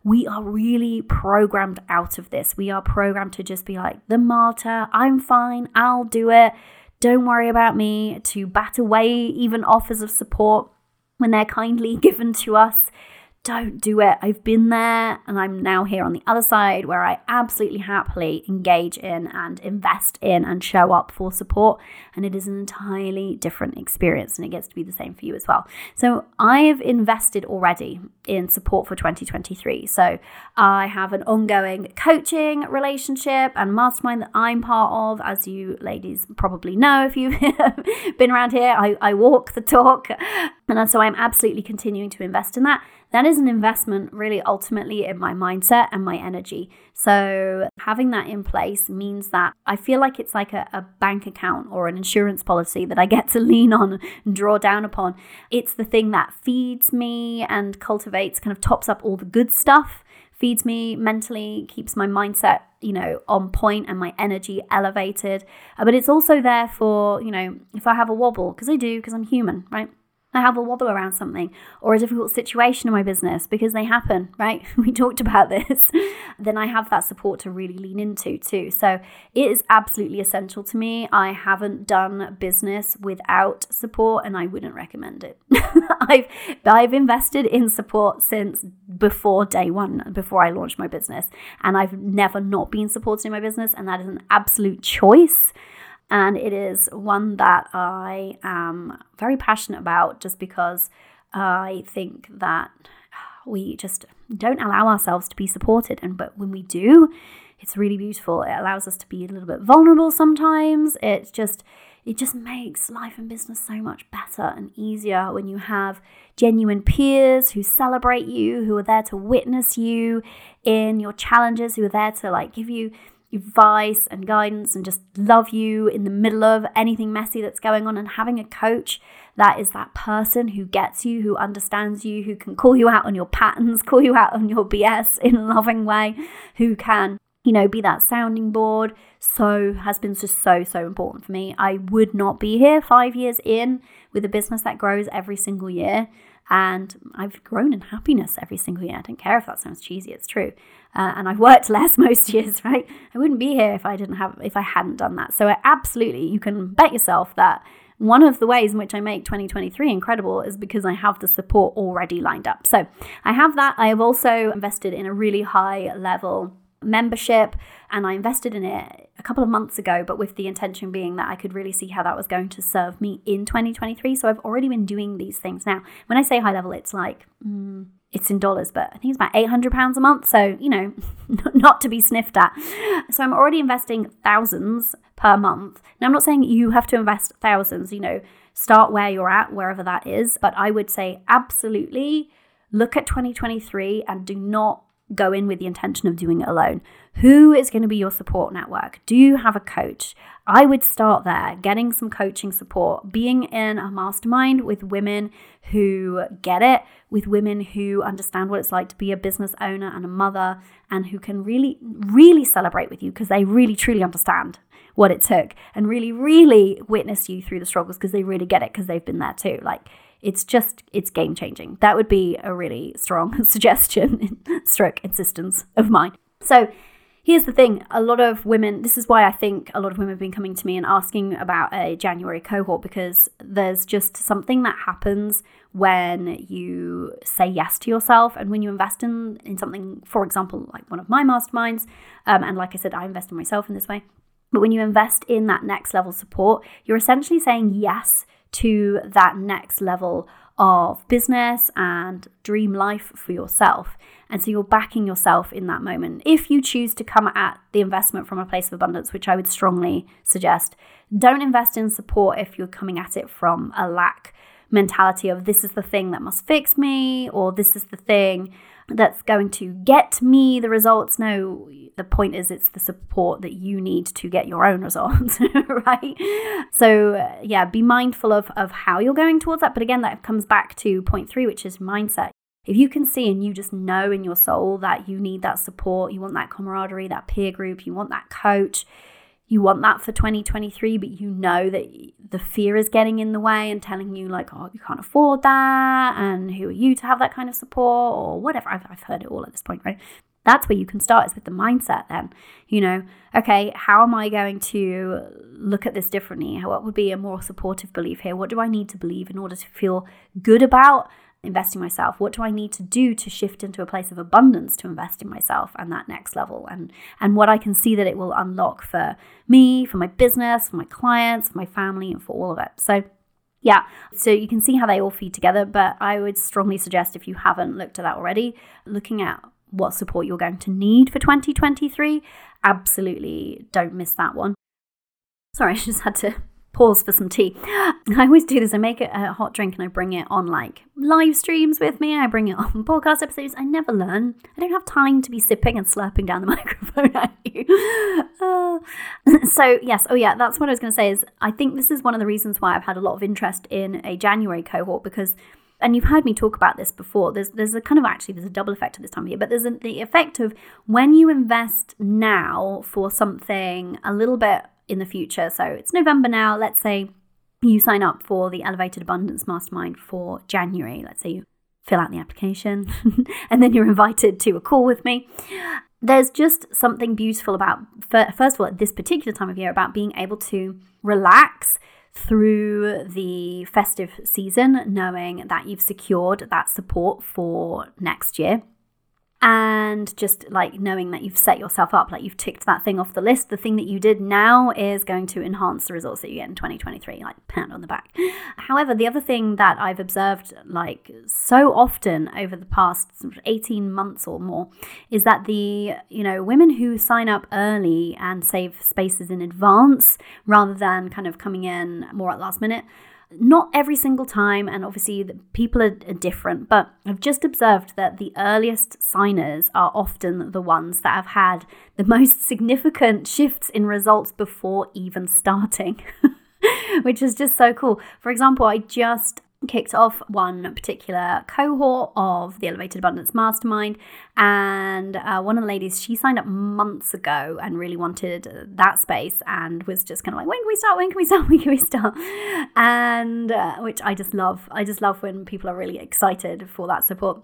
we are really programmed out of this. We are programmed to just be like, the martyr, I'm fine, I'll do it, don't worry about me, to bat away even offers of support when they're kindly given to us don't do it. I've been there and I'm now here on the other side where I absolutely happily engage in and invest in and show up for support. And it is an entirely different experience and it gets to be the same for you as well. So I've invested already in support for 2023. So I have an ongoing coaching relationship and mastermind that I'm part of. As you ladies probably know, if you've been around here, I, I walk the talk. And so I'm absolutely continuing to invest in that that is an investment really ultimately in my mindset and my energy. So having that in place means that I feel like it's like a, a, bank account or an insurance policy that I get to lean on and draw down upon. It's the thing that feeds me and cultivates, kind of tops up all the good stuff feeds me mentally, keeps my mindset, you know, on point and my energy elevated. Uh, but it's also there for, you know, if I have a wobble, because I do, because I'm human, right? I have a wobble around something or a difficult situation in my business because they happen, right? We talked about this. then I have that support to really lean into too. So it is absolutely essential to me. I haven't done business without support and I wouldn't recommend it. I've I've invested in support since before day 1, before I launched my business, and I've never not been supported in my business and that is an absolute choice and it is one that I am very passionate about just because I think that we just don't allow ourselves to be supported. And but when we do, it's really beautiful. It allows us to be a little bit vulnerable sometimes. It's just it just makes life and business so much better and easier when you have genuine peers who celebrate you, who are there to witness you in your challenges, who are there to like give you advice and guidance and just love you in the middle of anything messy that's going on and having a coach that is that person who gets you who understands you who can call you out on your patterns call you out on your bs in a loving way who can you know be that sounding board so has been just so so important for me. I would not be here 5 years in with a business that grows every single year and I've grown in happiness every single year. I don't care if that sounds cheesy, it's true. Uh, and I've worked less most years, right? I wouldn't be here if I didn't have if I hadn't done that. So I absolutely, you can bet yourself that one of the ways in which I make 2023 incredible is because I have the support already lined up. So I have that. I have also invested in a really high level membership and I invested in it a couple of months ago, but with the intention being that I could really see how that was going to serve me in 2023. So I've already been doing these things now. When I say high level, it's like, mm, it's in dollars, but I think it's about 800 pounds a month. So, you know, not to be sniffed at. So I'm already investing thousands per month. Now, I'm not saying you have to invest thousands, you know, start where you're at, wherever that is. But I would say absolutely look at 2023 and do not go in with the intention of doing it alone. Who is going to be your support network? Do you have a coach? I would start there, getting some coaching support, being in a mastermind with women who get it, with women who understand what it's like to be a business owner and a mother, and who can really, really celebrate with you because they really, truly understand what it took and really, really witness you through the struggles because they really get it because they've been there too. Like, it's just it's game changing that would be a really strong suggestion stroke insistence of mine so here's the thing a lot of women this is why i think a lot of women have been coming to me and asking about a january cohort because there's just something that happens when you say yes to yourself and when you invest in in something for example like one of my masterminds um, and like i said i invest in myself in this way but when you invest in that next level support you're essentially saying yes to that next level of business and dream life for yourself. And so you're backing yourself in that moment. If you choose to come at the investment from a place of abundance, which I would strongly suggest, don't invest in support if you're coming at it from a lack mentality of this is the thing that must fix me or this is the thing that's going to get me the results. No, the point is it's the support that you need to get your own results, right? So, yeah, be mindful of, of how you're going towards that. But again, that comes back to point three, which is mindset. If you can see and you just know in your soul that you need that support, you want that camaraderie, that peer group, you want that coach, you want that for 2023, but you know that the fear is getting in the way and telling you, like, oh, you can't afford that. And who are you to have that kind of support or whatever. I've, I've heard it all at this point, right? That's where you can start is with the mindset then. You know, okay, how am I going to look at this differently? What would be a more supportive belief here? What do I need to believe in order to feel good about investing myself? What do I need to do to shift into a place of abundance to invest in myself and that next level? And and what I can see that it will unlock for me, for my business, for my clients, for my family, and for all of it. So yeah, so you can see how they all feed together, but I would strongly suggest if you haven't looked at that already, looking at what support you're going to need for 2023, absolutely don't miss that one. Sorry, I just had to pause for some tea. I always do this. I make a hot drink and I bring it on like live streams with me. I bring it on podcast episodes. I never learn. I don't have time to be sipping and slurping down the microphone at you. Uh, so yes, oh yeah, that's what I was going to say. Is I think this is one of the reasons why I've had a lot of interest in a January cohort because and you've heard me talk about this before there's there's a kind of actually there's a double effect at this time of year but there's a, the effect of when you invest now for something a little bit in the future. So it's November now. Let's say you sign up for the Elevated Abundance Mastermind for January. Let's say you fill out the application and then you're invited to a call with me. There's just something beautiful about, first of all, at this particular time of year, about being able to relax through the festive season, knowing that you've secured that support for next year and just like knowing that you've set yourself up, like you've ticked that thing off the list. The thing that you did now is going to enhance the results that you get in 2023, like pat on the back. However, the other thing that I've observed like so often over the past 18 months or more is that the, you know, women who sign up early and save spaces in advance rather than kind of coming in more at last minute not every single time, and obviously people are, are different, but I've just observed that the earliest signers are often the ones that have had the most significant shifts in results before even starting. which is just so cool. For example, I just kicked off one particular cohort of the Elevated Abundance Mastermind. And uh, one of the ladies, she signed up months ago and really wanted that space and was just kind of like, when can we start? When can we start? When can we start? And uh, which I just love. I just love when people are really excited for that support.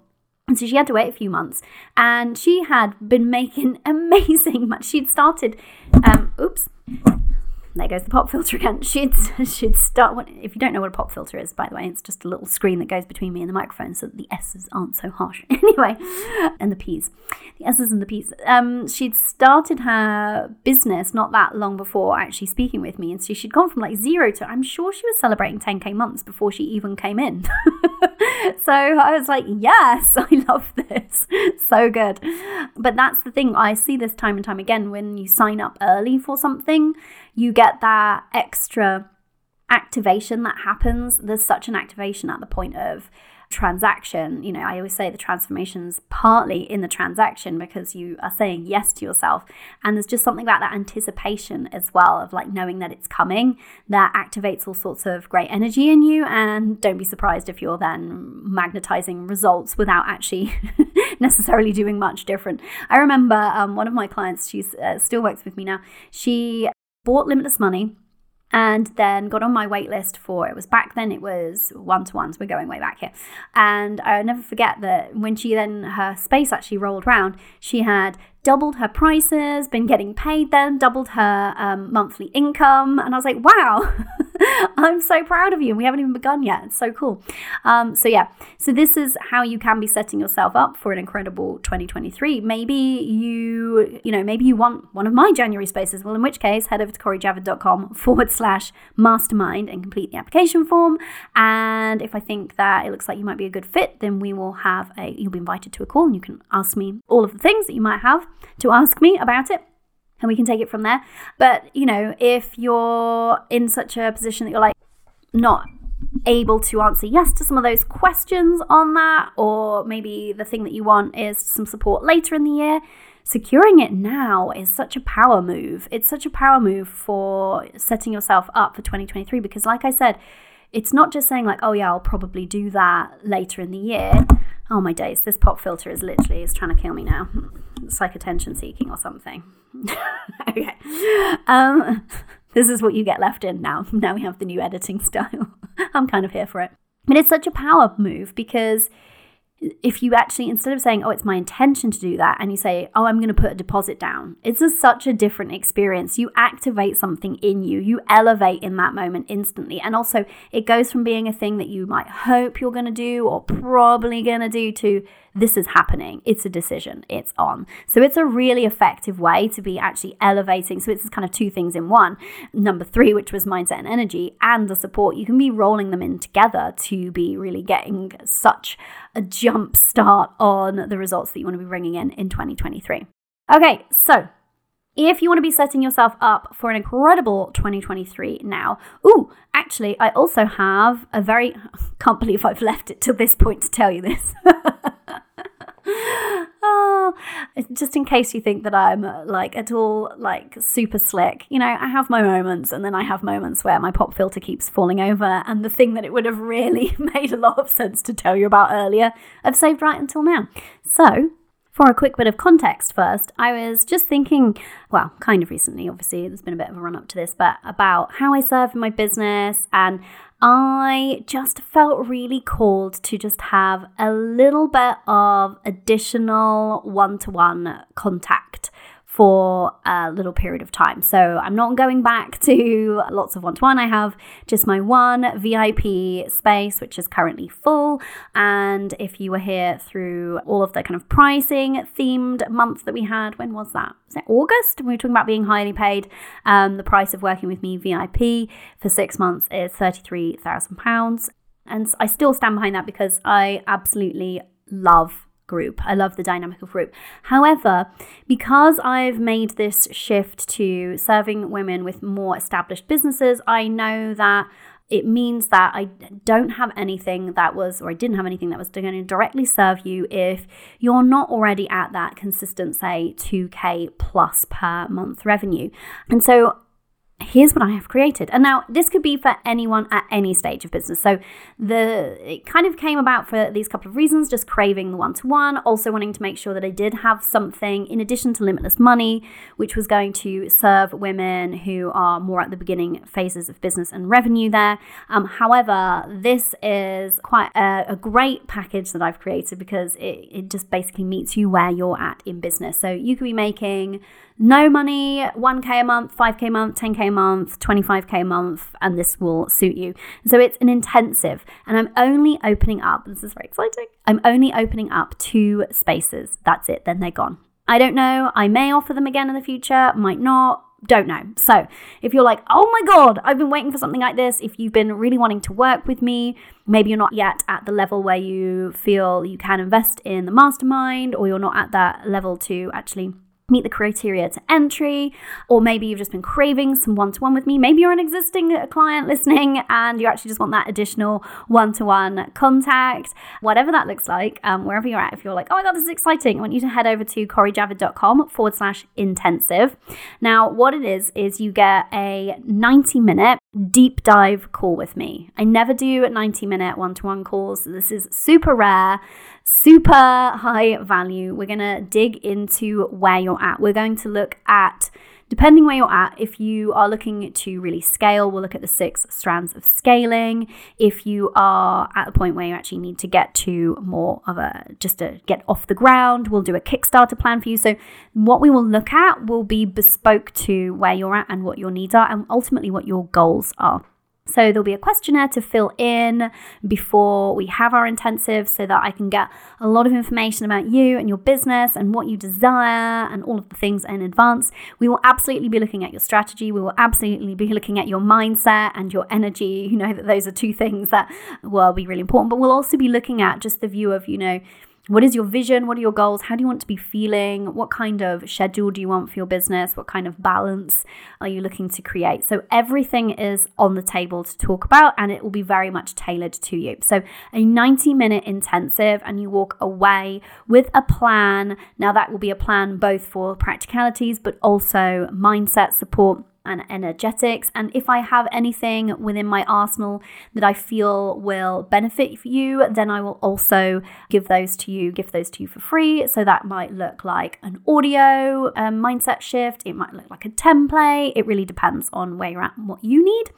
And so she had to wait a few months, and she had been making amazing. much. She'd started, um, oops, there goes the pop filter again. She'd she'd start. If you don't know what a pop filter is, by the way, it's just a little screen that goes between me and the microphone, so that the S's aren't so harsh. anyway, and the P's, the S's and the P's. Um, she'd started her business not that long before actually speaking with me, and so she'd gone from like zero to. I'm sure she was celebrating 10k months before she even came in. so I was like, yes, I love this. so good. But that's the thing. I see this time and time again when you sign up early for something you get that extra activation that happens. There's such an activation at the point of transaction. You know, I always say the transformation's partly in the transaction because you are saying yes to yourself. And there's just something about that anticipation as well of like knowing that it's coming that activates all sorts of great energy in you. And don't be surprised if you're then magnetizing results without actually necessarily doing much different. I remember um, one of my clients, she uh, still works with me now. She bought Limitless Money, and then got on my wait list for it was back then it was one to ones we're going way back here. And i'll never forget that when she then her space actually rolled round she had doubled her prices, been getting paid then, doubled her um, monthly income. And I was like, wow, I'm so proud of you. And we haven't even begun yet. It's so cool. Um, so, yeah, so this is how you can be setting yourself up for an incredible 2023. Maybe you, you know, maybe you want one of my January spaces. Well, in which case, head over to corijavid.com forward slash mastermind and complete the application form. And if I think that it looks like you might be a good fit, then we will have a, you'll be invited to a call and you can ask me all of the things that you might have to ask me about it and we can take it from there. But, you know, if you're in such a position that you're like not able to answer yes to some of those questions on that, or maybe the thing that you want is some support later in the year, securing it now is such a power move. It's such a power move for setting yourself up for 2023 because, like I said, it's not just saying like, oh yeah, I'll probably do that later in the year. Oh my days, this pop filter is literally is trying to kill me now. It's like attention seeking or something. okay. Um, this is what you get left in now. Now we have the new editing style. I'm kind of here for it. But it's such a power move because if you actually instead of saying oh it's my intention to do that and you say oh i'm going to put a deposit down it's a, such a different experience you activate something in you you elevate in that moment instantly and also it goes from being a thing that you might hope you're going to do or probably going to do to this is happening. It's a decision. It's on. So it's a really effective way to be actually elevating. So it's kind of two things in one. Number three, which was mindset and energy, and the support. You can be rolling them in together to be really getting such a jump start on the results that you want to be bringing in in 2023. Okay, so if you want to be setting yourself up for an incredible 2023 now, ooh, actually, I also have a very, can't believe I've left it to this point to tell you this. oh, just in case you think that I'm uh, like at all like super slick, you know, I have my moments and then I have moments where my pop filter keeps falling over. And the thing that it would have really made a lot of sense to tell you about earlier, I've saved right until now. So for a quick bit of context first, I was just thinking, well, kind of recently, obviously, there's been a bit of a run up to this, but about how I serve in my business. And I just felt really called to just have a little bit of additional one to one contact for a little period of time. So I'm not going back to lots of one to one. I have just my one VIP space, which is currently full. And if you were here through all of the kind of pricing themed months that we had, when was that? Was it August? We were talking about being highly paid. Um, the price of working with me VIP for six months is £33,000. And I still stand behind that because I absolutely love group. I love the dynamic of group. However, because I've made this shift to serving women with more established businesses, I know that it means that I don't have anything that was, or I didn't have anything that was going to directly serve you if you're not already at that consistent, say, 2K plus per month revenue. And so here's what I have created. And now this could be for anyone at any stage of business. So the it kind of came about for these couple of reasons, just craving the one-to-one, also wanting to make sure that I did have something in addition to limitless money, which was going to serve women who are more at the beginning phases of business and revenue there. Um, however, this is quite a, a, great package that I've created because it, it just basically meets you where you're at in business. So you could be making no money, 1K a month, 5K a month, 10K a month, 25K a month, and this will suit you. So it's an intensive, and I'm only opening up, this is very exciting, I'm only opening up two spaces. That's it, then they're gone. I don't know, I may offer them again in the future, might not. Don't know. So, if you're like, oh my God, I've been waiting for something like this, if you've been really wanting to work with me, maybe you're not yet at the level where you feel you can invest in the mastermind, or you're not at that level to actually meet the criteria to entry, or maybe you've just been craving some one to one with me. Maybe you're an existing client listening and you actually just want that additional one to one contact, whatever that looks like, um, wherever you're at. If you're like, oh my God, this is exciting, I want you to head over to corijavid.com forward slash intensive. Now, what it is, is you get a 90 minute deep dive call with me. I never do 90 minute one to one calls. This is super rare super high value. We're going to dig into where you're at. We're going to look at Depending where you're at, if you are looking to really scale, we'll look at the six strands of scaling. If you are at the point where you actually need to get to more of a just to get off the ground, we'll do a Kickstarter plan for you. So, what we will look at will be bespoke to where you're at and what your needs are, and ultimately what your goals are. So there'll be a questionnaire to fill in before we have our intensive so that I can get a lot of information about you and your business and what you desire and all of the things in advance. We will absolutely be looking at your strategy. We will absolutely be looking at your mindset and your energy. You know that those are two things that will be really important, but we'll also be looking at just the view of, you know, what is your vision? What are your goals? How do you want to be feeling? What kind of schedule do you want for your business? What kind of balance are you looking to create? So, everything is on the table to talk about, and it will be very much tailored to you. So, a 90 minute intensive, and you walk away with a plan. Now, that will be a plan both for practicalities, but also mindset support and energetics. And if I have anything within my arsenal that I feel will benefit you, then I will also give those to you, give those to you for free. So that might look like an audio um, mindset shift, it might look like a template. It really depends on where you're at and what you need.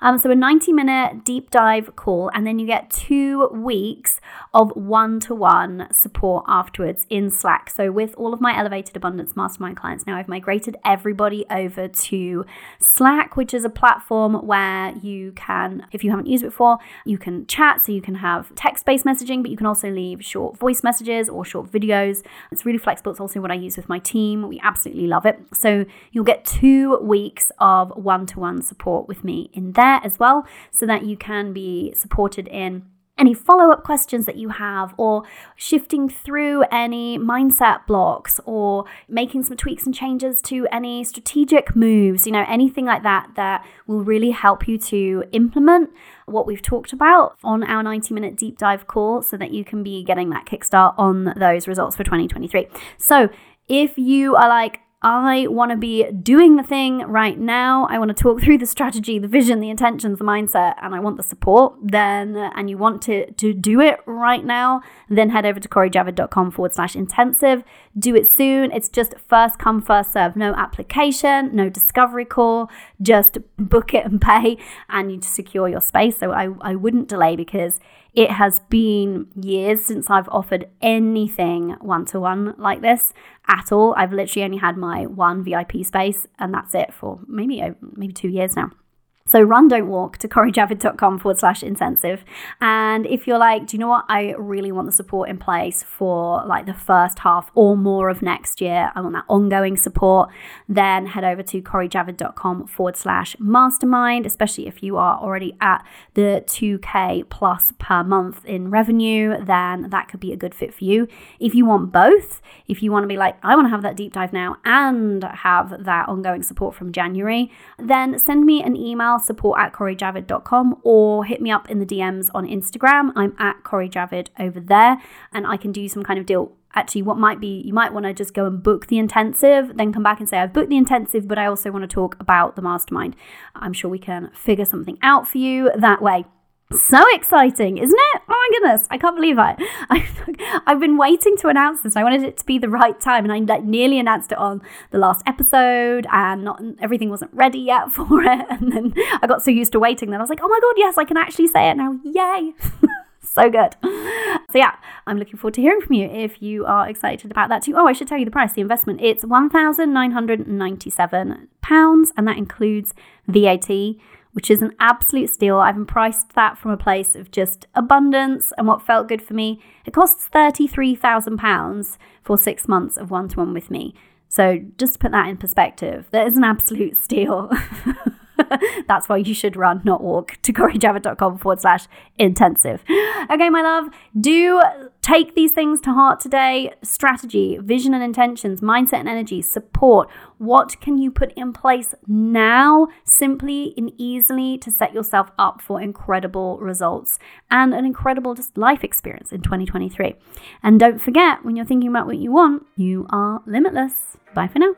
Um, so a 90 minute deep dive call, and then you get two weeks of one to one support afterwards in Slack. So with all of my Elevated Abundance Mastermind clients now, I've migrated everybody over to Slack, which is a platform where you can, if you haven't used it before, you can chat. So you can have text based messaging, but you can also leave short voice messages or short videos. It's really flexible. It's also what I use with my team. We absolutely love it. So you'll get two weeks of one to one support with me in there as well, so that you can be supported in any follow up questions that you have, or shifting through any mindset blocks, or making some tweaks and changes to any strategic moves, you know, anything like that that will really help you to implement what we've talked about on our 90 minute deep dive call so that you can be getting that kickstart on those results for 2023. So, if you are like, I want to be doing the thing right now. I want to talk through the strategy, the vision, the intentions, the mindset, and I want the support. Then, and you want to, to do it right now, then head over to corijavid.com forward slash intensive. Do it soon. It's just first come, first serve. No application, no discovery call. Just book it and pay, and you secure your space. So I, I wouldn't delay because it has been years since I've offered anything one to one like this at all. I've literally only had my one VIP space, and that's it for maybe maybe two years now. So run, don't walk to corijavid.com forward slash intensive. And if you're like, do you know what? I really want the support in place for like the first half or more of next year. I want that ongoing support. Then head over to corijavid.com forward slash mastermind, especially if you are already at the 2K plus per month in revenue, then that could be a good fit for you. If you want both, if you want to be like, I want to have that deep dive now and have that ongoing support from January, then send me an email email support at corijavid.com or hit me up in the DMs on Instagram. I'm at corijavid over there and I can do some kind of deal. Actually what might be you might want to just go and book the intensive then come back and say i've booked the intensive but i also want to talk about the mastermind. I'm sure we can figure something out for you that way so exciting, isn't it? Oh my goodness, I can't believe it. I, have been waiting to announce this. I wanted it to be the right time, and I like, nearly announced it on the last episode, and not everything wasn't ready yet for it. And then I got so used to waiting that I was like, oh my god, yes, I can actually say it now. Yay! so good. So yeah, I'm looking forward to hearing from you if you are excited about that too. Oh, I should tell you the price, the investment. It's £1,997 and that includes VAT, which is an absolute steal. I've priced that from a place of just abundance and what felt good for me. It costs £33,000 for six months of one to one with me. So just to put that in perspective, that is an absolute steal. That's why you should run, not walk, to corijavid.com forward slash intensive. Okay, my love, do take these things to heart today strategy, vision and intentions, mindset and energy, support. What can you put in place now, simply and easily, to set yourself up for incredible results and an incredible just life experience in 2023? And don't forget, when you're thinking about what you want, you are limitless. Bye for now.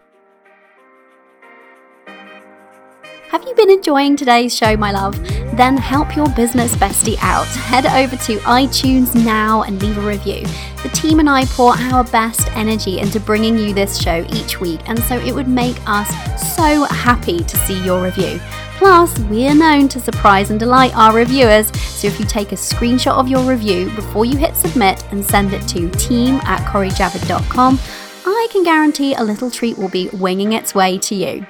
Have you been enjoying today's show, my love? Then help your business bestie out. Head over to iTunes now and leave a review. The team and I pour our best energy into bringing you this show each week, and so it would make us so happy to see your review. Plus, we're known to surprise and delight our reviewers, so if you take a screenshot of your review before you hit submit and send it to team at corijavid.com, I can guarantee a little treat will be winging its way to you.